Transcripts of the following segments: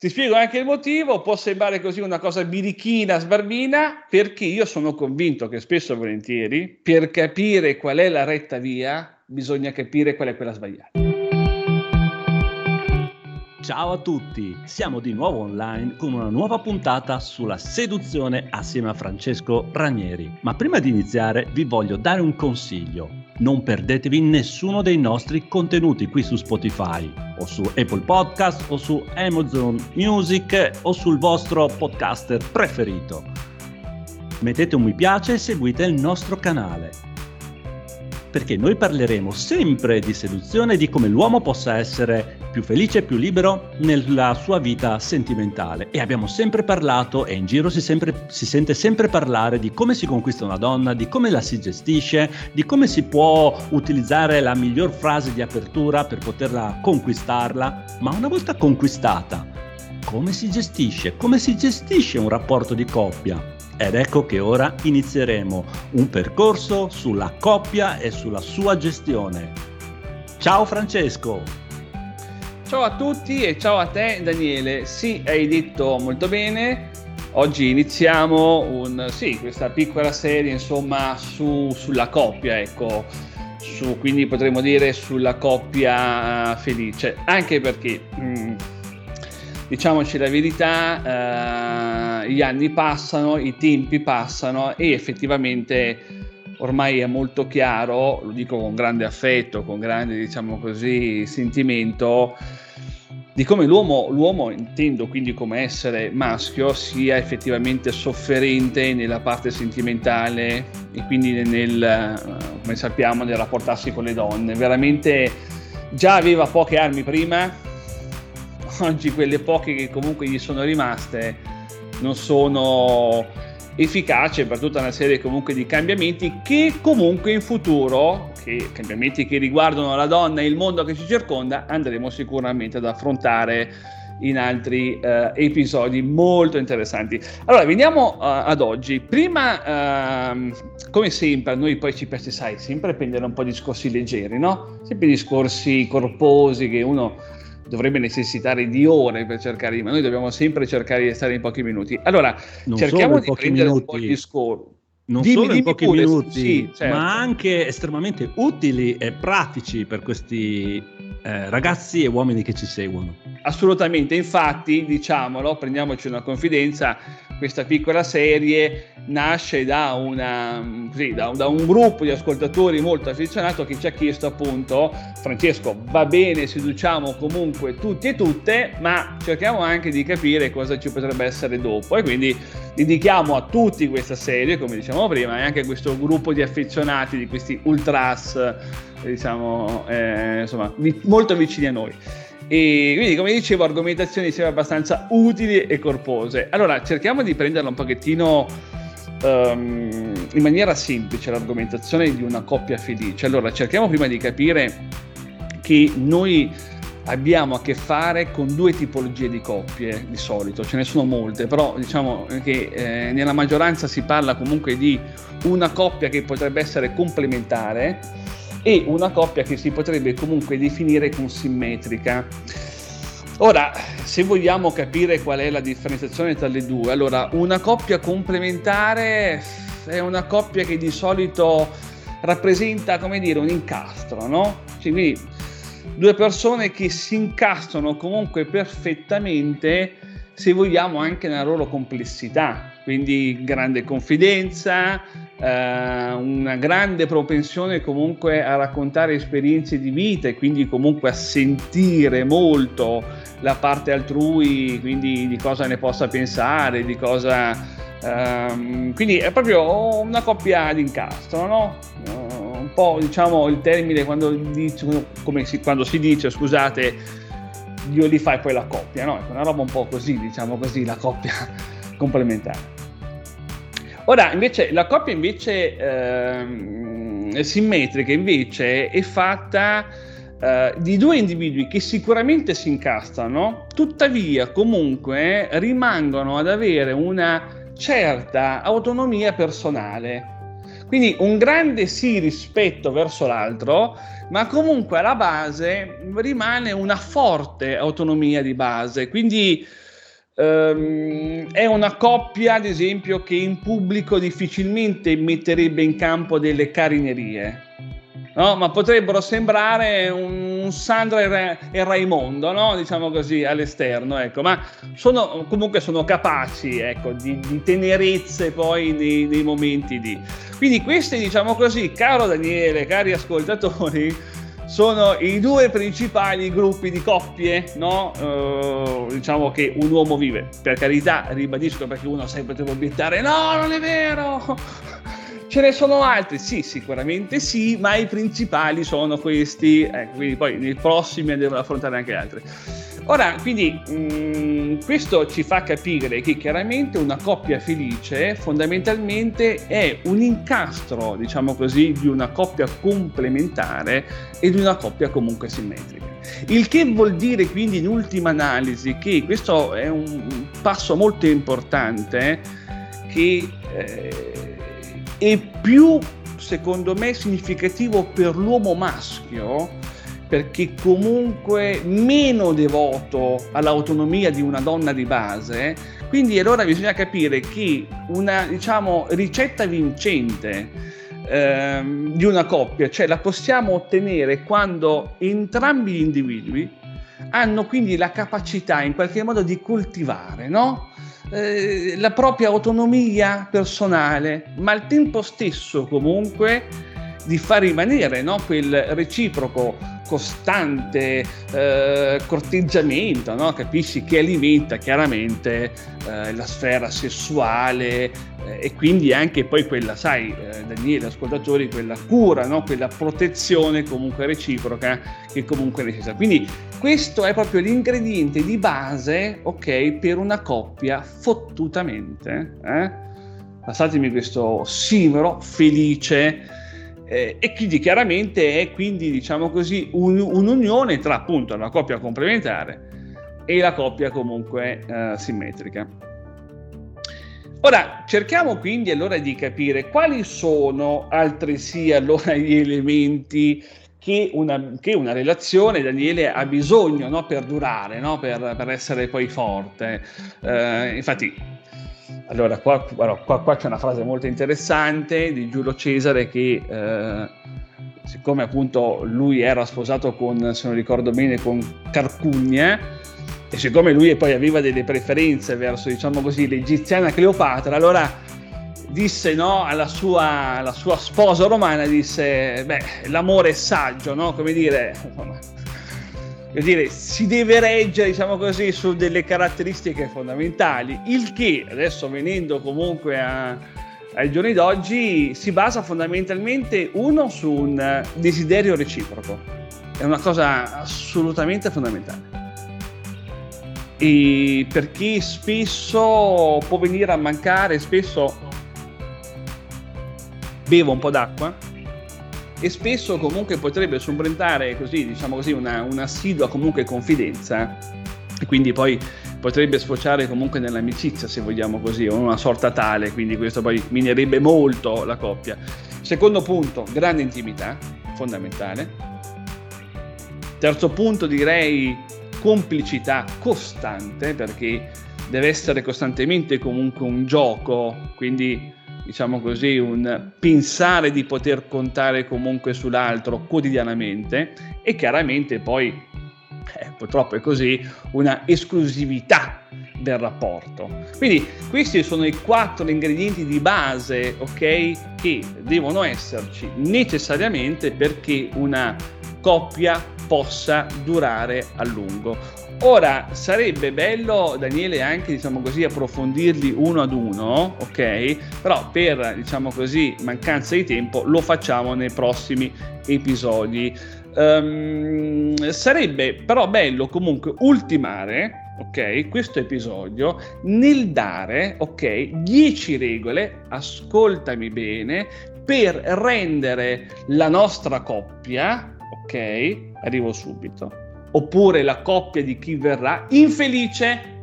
Ti spiego anche il motivo, può sembrare così una cosa birichina, sbarbina, perché io sono convinto che spesso e volentieri per capire qual è la retta via bisogna capire qual è quella sbagliata. Ciao a tutti, siamo di nuovo online con una nuova puntata sulla seduzione assieme a Francesco Ranieri. Ma prima di iniziare vi voglio dare un consiglio. Non perdetevi nessuno dei nostri contenuti qui su Spotify o su Apple Podcast o su Amazon Music o sul vostro podcaster preferito. Mettete un mi piace e seguite il nostro canale perché noi parleremo sempre di seduzione e di come l'uomo possa essere più felice e più libero nella sua vita sentimentale. E abbiamo sempre parlato, e in giro si, sempre, si sente sempre parlare di come si conquista una donna, di come la si gestisce, di come si può utilizzare la miglior frase di apertura per poterla conquistarla. Ma una volta conquistata, come si gestisce? Come si gestisce un rapporto di coppia? Ed ecco che ora inizieremo un percorso sulla coppia e sulla sua gestione. Ciao Francesco! Ciao a tutti e ciao a te Daniele. Sì, hai detto molto bene. Oggi iniziamo un, sì, questa piccola serie insomma su, sulla coppia, ecco. Su, quindi potremmo dire sulla coppia felice, anche perché mh, mm, diciamoci la verità, eh, gli anni passano, i tempi passano e effettivamente ormai è molto chiaro, lo dico con grande affetto, con grande diciamo così sentimento, di come l'uomo, l'uomo, intendo quindi come essere maschio, sia effettivamente sofferente nella parte sentimentale e quindi nel, come sappiamo, nel rapportarsi con le donne. Veramente già aveva poche armi prima, oggi quelle poche che comunque gli sono rimaste non sono efficaci per tutta una serie comunque di cambiamenti che comunque in futuro, che, cambiamenti che riguardano la donna e il mondo che ci circonda, andremo sicuramente ad affrontare in altri uh, episodi molto interessanti. Allora, veniamo uh, ad oggi. Prima, uh, come sempre, a noi poi ci piace, sai, sempre prendere un po' di discorsi leggeri, no? Sempre discorsi corposi che uno dovrebbe necessitare di ore per cercare di, ma noi dobbiamo sempre cercare di stare in pochi minuti. Allora, non cerchiamo di prendere minuti. un po' di score. Non dimmi, solo in pochi pure, minuti, sì, certo. ma anche estremamente utili e pratici per questi eh, ragazzi e uomini che ci seguono. Assolutamente, infatti, diciamolo, prendiamoci una confidenza, questa piccola serie nasce da, una, sì, da, da, un gruppo di ascoltatori molto affezionato che ci ha chiesto appunto Francesco va bene seduciamo comunque tutti e tutte ma cerchiamo anche di capire cosa ci potrebbe essere dopo e quindi dedichiamo a tutti questa serie come dicevamo prima e anche a questo gruppo di affezionati di questi ultras diciamo eh, insomma molto vicini a noi e quindi, come dicevo, argomentazioni sempre abbastanza utili e corpose. Allora, cerchiamo di prenderla un pochettino um, in maniera semplice l'argomentazione di una coppia felice. Allora, cerchiamo prima di capire che noi abbiamo a che fare con due tipologie di coppie di solito, ce ne sono molte, però diciamo che eh, nella maggioranza si parla comunque di una coppia che potrebbe essere complementare e una coppia che si potrebbe comunque definire consimmetrica. Ora, se vogliamo capire qual è la differenziazione tra le due, allora una coppia complementare è una coppia che di solito rappresenta, come dire, un incastro, no? Cioè, quindi due persone che si incastrano comunque perfettamente, se vogliamo, anche nella loro complessità, quindi grande confidenza, eh, una grande propensione comunque a raccontare esperienze di vita e quindi comunque a sentire molto la parte altrui, quindi di cosa ne possa pensare, di cosa... Um, quindi è proprio una coppia d'incastro, no? Uh, un po' diciamo il termine quando, dice, come si, quando si dice, scusate, Dio li fa e poi la coppia, no? È una roba un po' così, diciamo così, la coppia complementare. Ora, invece, la coppia invece ehm, simmetrica invece è fatta eh, di due individui che sicuramente si incastrano, tuttavia comunque rimangono ad avere una certa autonomia personale. Quindi un grande sì rispetto verso l'altro, ma comunque alla base rimane una forte autonomia di base. Quindi Um, è una coppia, ad esempio, che in pubblico difficilmente metterebbe in campo delle carinerie. No? Ma potrebbero sembrare un Sandra e, Ra- e Raimondo, no? diciamo così, all'esterno, ecco. ma sono, comunque sono capaci ecco, di, di, tenerezze poi nei, nei momenti di... Quindi questi, diciamo così, caro Daniele, cari ascoltatori, sono i due principali gruppi di coppie, no? Uh, diciamo che un uomo vive. Per carità, ribadisco perché uno sempre deve obiettare: no, non è vero! Ce ne sono altri? Sì, sicuramente sì, ma i principali sono questi, ecco, quindi poi nei prossimi andremo affrontare anche altri. Ora, quindi mh, mm, questo ci fa capire che chiaramente una coppia felice fondamentalmente è un incastro, diciamo così, di una coppia complementare e di una coppia comunque simmetrica. Il che vuol dire quindi in ultima analisi che questo è un passo molto importante che eh, è più, secondo me, significativo per l'uomo maschio perché comunque meno devoto all'autonomia di una donna di base, quindi allora bisogna capire che una diciamo, ricetta vincente ehm, di una coppia, cioè la possiamo ottenere quando entrambi gli individui hanno quindi la capacità in qualche modo di coltivare no? eh, la propria autonomia personale, ma al tempo stesso comunque di far rimanere no? quel reciproco costante eh, corteggiamento, no? capisci, che alimenta chiaramente eh, la sfera sessuale eh, e quindi anche poi quella, sai, eh, Daniele, ascoltatori, quella cura, no? quella protezione comunque reciproca che comunque è necessaria. Quindi questo è proprio l'ingrediente di base, ok, per una coppia fottutamente, eh? passatemi questo simero, felice, eh, e quindi chiaramente è quindi diciamo così un, un'unione tra appunto la coppia complementare e la coppia comunque eh, simmetrica. Ora cerchiamo quindi allora di capire quali sono altresì allora gli elementi che una, che una relazione, Daniele, ha bisogno no, per durare, no, per, per, essere poi forte. Eh, infatti allora, qua, qua, qua, c'è una frase molto interessante di Giulio Cesare che, eh, siccome appunto lui era sposato con, se non ricordo bene, con Carcugna, e siccome lui poi aveva delle preferenze verso, diciamo così, l'egiziana Cleopatra, allora disse no, alla, sua, alla sua sposa romana, disse, beh, l'amore è saggio, no? Come dire, insomma, dire, si deve reggere, diciamo così, su delle caratteristiche fondamentali, il che adesso venendo comunque a, ai giorni d'oggi si basa fondamentalmente uno su un desiderio reciproco, è una cosa assolutamente fondamentale. E perché spesso può venire a mancare, spesso bevo un po' d'acqua e spesso comunque potrebbe subentrare così, diciamo così, una, un'assidua comunque confidenza e quindi poi potrebbe sfociare comunque nell'amicizia se vogliamo così, o una sorta tale, quindi questo poi minerebbe molto la coppia. Secondo punto, grande intimità, fondamentale. Terzo punto direi complicità costante perché deve essere costantemente comunque un gioco, quindi diciamo così, un pensare di poter contare comunque sull'altro quotidianamente e chiaramente poi, eh, purtroppo è così, una esclusività del rapporto. Quindi questi sono i quattro ingredienti di base, ok, che devono esserci necessariamente perché una coppia possa durare a lungo. Ora sarebbe bello, Daniele, anche diciamo così, approfondirli uno ad uno, ok? Però per diciamo così, mancanza di tempo lo facciamo nei prossimi episodi. Um, sarebbe però bello comunque ultimare ok, questo episodio nel dare, ok, 10 regole, ascoltami bene, per rendere la nostra coppia, ok, arrivo subito oppure la coppia di chi verrà infelice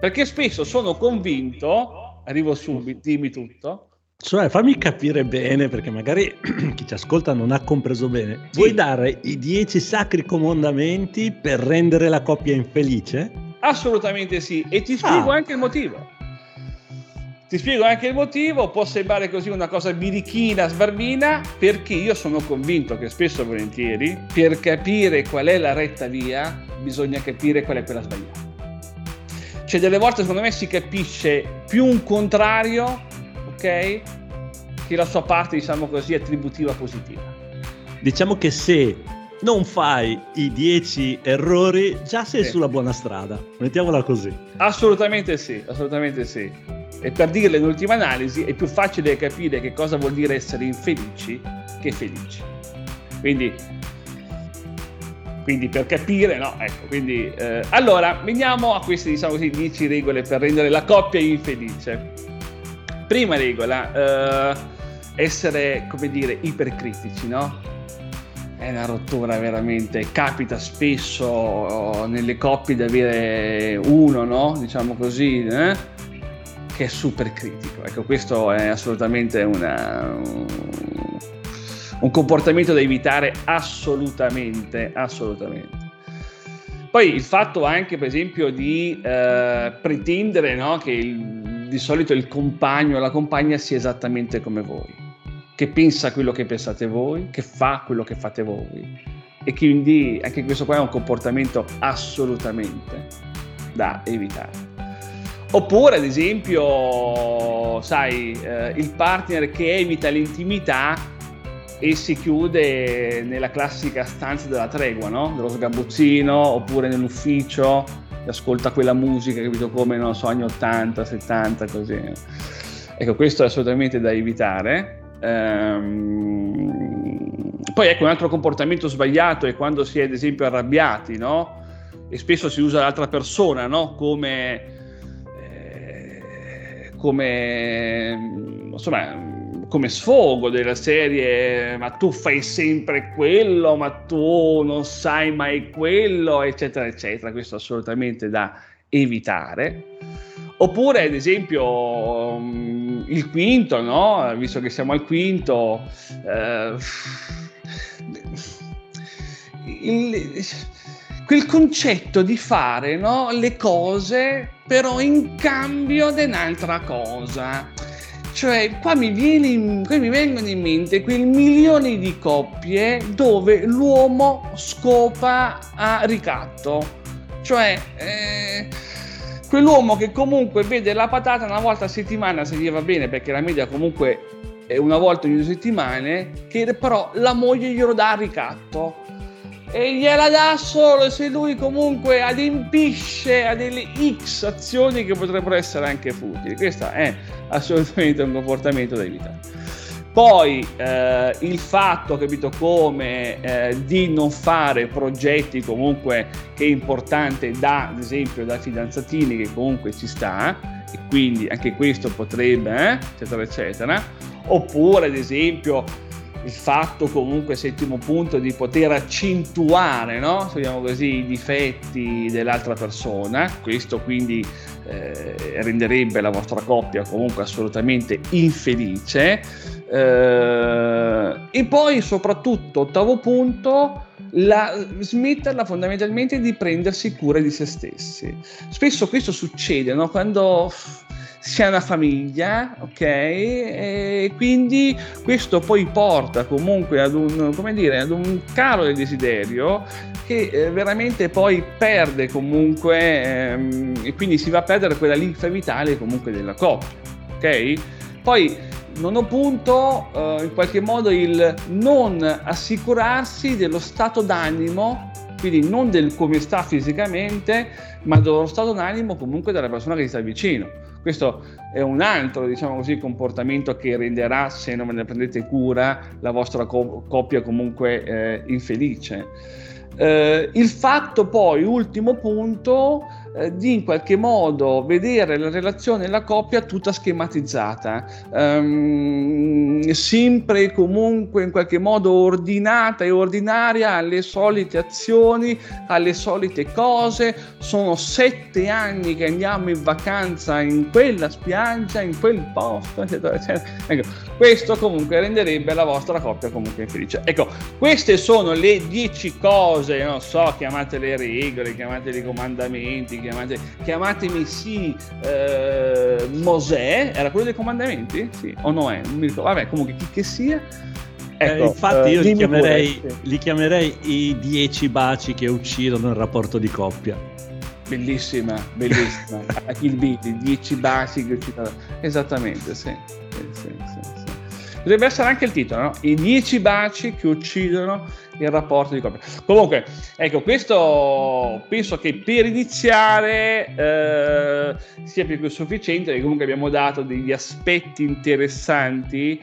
perché spesso sono convinto arrivo subito dimmi tutto cioè, fammi capire bene, perché magari chi ci ascolta non ha compreso bene. Sì. Vuoi dare i dieci sacri comandamenti per rendere la coppia infelice? Assolutamente sì, e ti spiego ah. anche il motivo. Ti spiego anche il motivo, può sembrare così una cosa birichina, sbarbina, perché io sono convinto che spesso e volentieri per capire qual è la retta via bisogna capire qual è quella sbagliata. Cioè delle volte secondo me si capisce più un contrario, ok, che la sua parte diciamo così attributiva positiva. Diciamo che se non fai i 10 errori, già sei sì. sulla buona strada. Mettiamola così. Assolutamente sì, assolutamente sì. E per dirle in ultima analisi è più facile capire che cosa vuol dire essere infelici che felici. Quindi, quindi per capire, no, ecco, quindi eh, allora veniamo a queste diciamo così 10 regole per rendere la coppia infelice. Prima regola, eh, essere, come dire, ipercritici, no? È una rottura veramente, capita spesso nelle coppie di avere uno, no? Diciamo così, eh? Che è super critico. Ecco, questo è assolutamente una, un comportamento da evitare assolutamente, assolutamente. Poi il fatto anche, per esempio, di eh, pretendere no, che il, di solito il compagno o la compagna sia esattamente come voi, che pensa quello che pensate voi, che fa quello che fate voi. E quindi anche questo qua è un comportamento assolutamente da evitare. Oppure, ad esempio, sai, eh, il partner che evita l'intimità e si chiude nella classica stanza della tregua, no? Dello sgabuzzino, oppure nell'ufficio, ascolta quella musica, capito come, non so, anni 80, 70, così. Ecco, questo è assolutamente da evitare. Ehm... Poi ecco, un altro comportamento sbagliato è quando si è, ad esempio, arrabbiati, no? E spesso si usa l'altra persona, no? Come come, insomma, come sfogo della serie ma tu fai sempre quello, ma tu non sai mai quello, eccetera, eccetera. Questo assolutamente da evitare. Oppure, ad esempio, mm, il quinto, no? Visto che siamo al quinto, eh, il, quel concetto di fare no, le cose però in cambio di un'altra cosa. Cioè, qua mi, viene, qua mi vengono in mente quel milione di coppie dove l'uomo scopa a ricatto. Cioè, eh, quell'uomo che comunque vede la patata una volta a settimana se gli va bene, perché la media comunque è una volta ogni due settimane, che però la moglie glielo dà a ricatto e gliela dà solo se lui comunque adempisce a delle X azioni che potrebbero essere anche futili. Questo è assolutamente un comportamento da evitare. Poi eh, il fatto, capito, come eh, di non fare progetti comunque che è importante da, ad esempio, da fidanzatini che comunque ci sta, e quindi anche questo potrebbe, eh, eccetera, eccetera. Oppure, ad esempio, il fatto comunque, settimo punto, di poter accentuare, no? Diciamo così, i difetti dell'altra persona, questo quindi eh, renderebbe la vostra coppia comunque assolutamente infelice. Eh, e poi soprattutto, ottavo punto, la, smetterla fondamentalmente di prendersi cura di se stessi. Spesso questo succede no? quando si ha una famiglia, ok? E quindi questo poi porta comunque ad un, come dire, ad un calo del desiderio che eh, veramente poi perde comunque ehm, e quindi si va a perdere quella linfa vitale comunque della coppia, ok? Poi nono punto, eh, in qualche modo il non assicurarsi dello stato d'animo, quindi non del come sta fisicamente, ma dello stato d'animo comunque della persona che ti sta vicino questo è un altro, diciamo così, comportamento che renderà, se non ve ne prendete cura, la vostra co- coppia comunque eh, infelice. Eh, il fatto poi, ultimo punto, eh, di in qualche modo vedere la relazione e la coppia tutta schematizzata, um, sempre e comunque in qualche modo ordinata e ordinaria alle solite azioni, alle solite cose. Sono sette anni che andiamo in vacanza in quella spiaggia, in quel posto, eccetera, eccetera. Ecco, questo comunque renderebbe la vostra coppia comunque infelice. Ecco, queste sono le dieci cose, non so, chiamatele regole, chiamatele comandamenti, chiamate, chiamatemi sì eh, Mosè, era quello dei comandamenti? Sì, o Noè, non mi ricordo, vabbè comunque chi che sia. Eh, ecco, eh, infatti io li chiamerei, li chiamerei i dieci baci che uccidono il rapporto di coppia. Bellissima, bellissima. A Kill Bill, i dieci baci che uccidono. Esattamente, sì. sì, sì, sì. Dovrebbe essere anche il titolo, no? I dieci baci che uccidono il rapporto di coppia. Comunque, ecco, questo penso che per iniziare eh, sia più che sufficiente, perché comunque abbiamo dato degli aspetti interessanti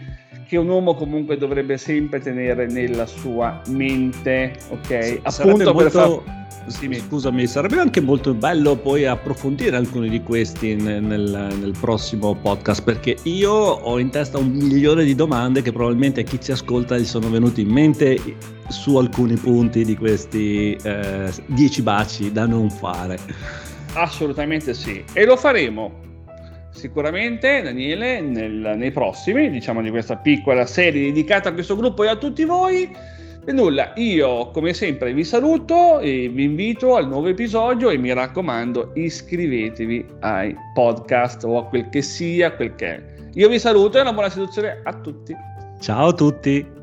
che un uomo comunque dovrebbe sempre tenere nella sua mente, ok? Appunto per molto... far sì, scusami, sarebbe anche molto bello poi approfondire alcuni di questi nel, nel, nel, prossimo podcast perché io ho in testa un milione di domande che probabilmente a chi ci ascolta gli sono venuti in mente su alcuni punti di questi eh, dieci baci da non fare. Assolutamente sì, e lo faremo sicuramente Daniele nel, nei prossimi, diciamo di questa piccola serie dedicata a questo gruppo e a tutti voi. E nulla, io come sempre vi saluto e vi invito al nuovo episodio e mi raccomando iscrivetevi ai podcast o a quel che sia, quel che è. Io vi saluto e una buona seduzione a tutti. Ciao a tutti.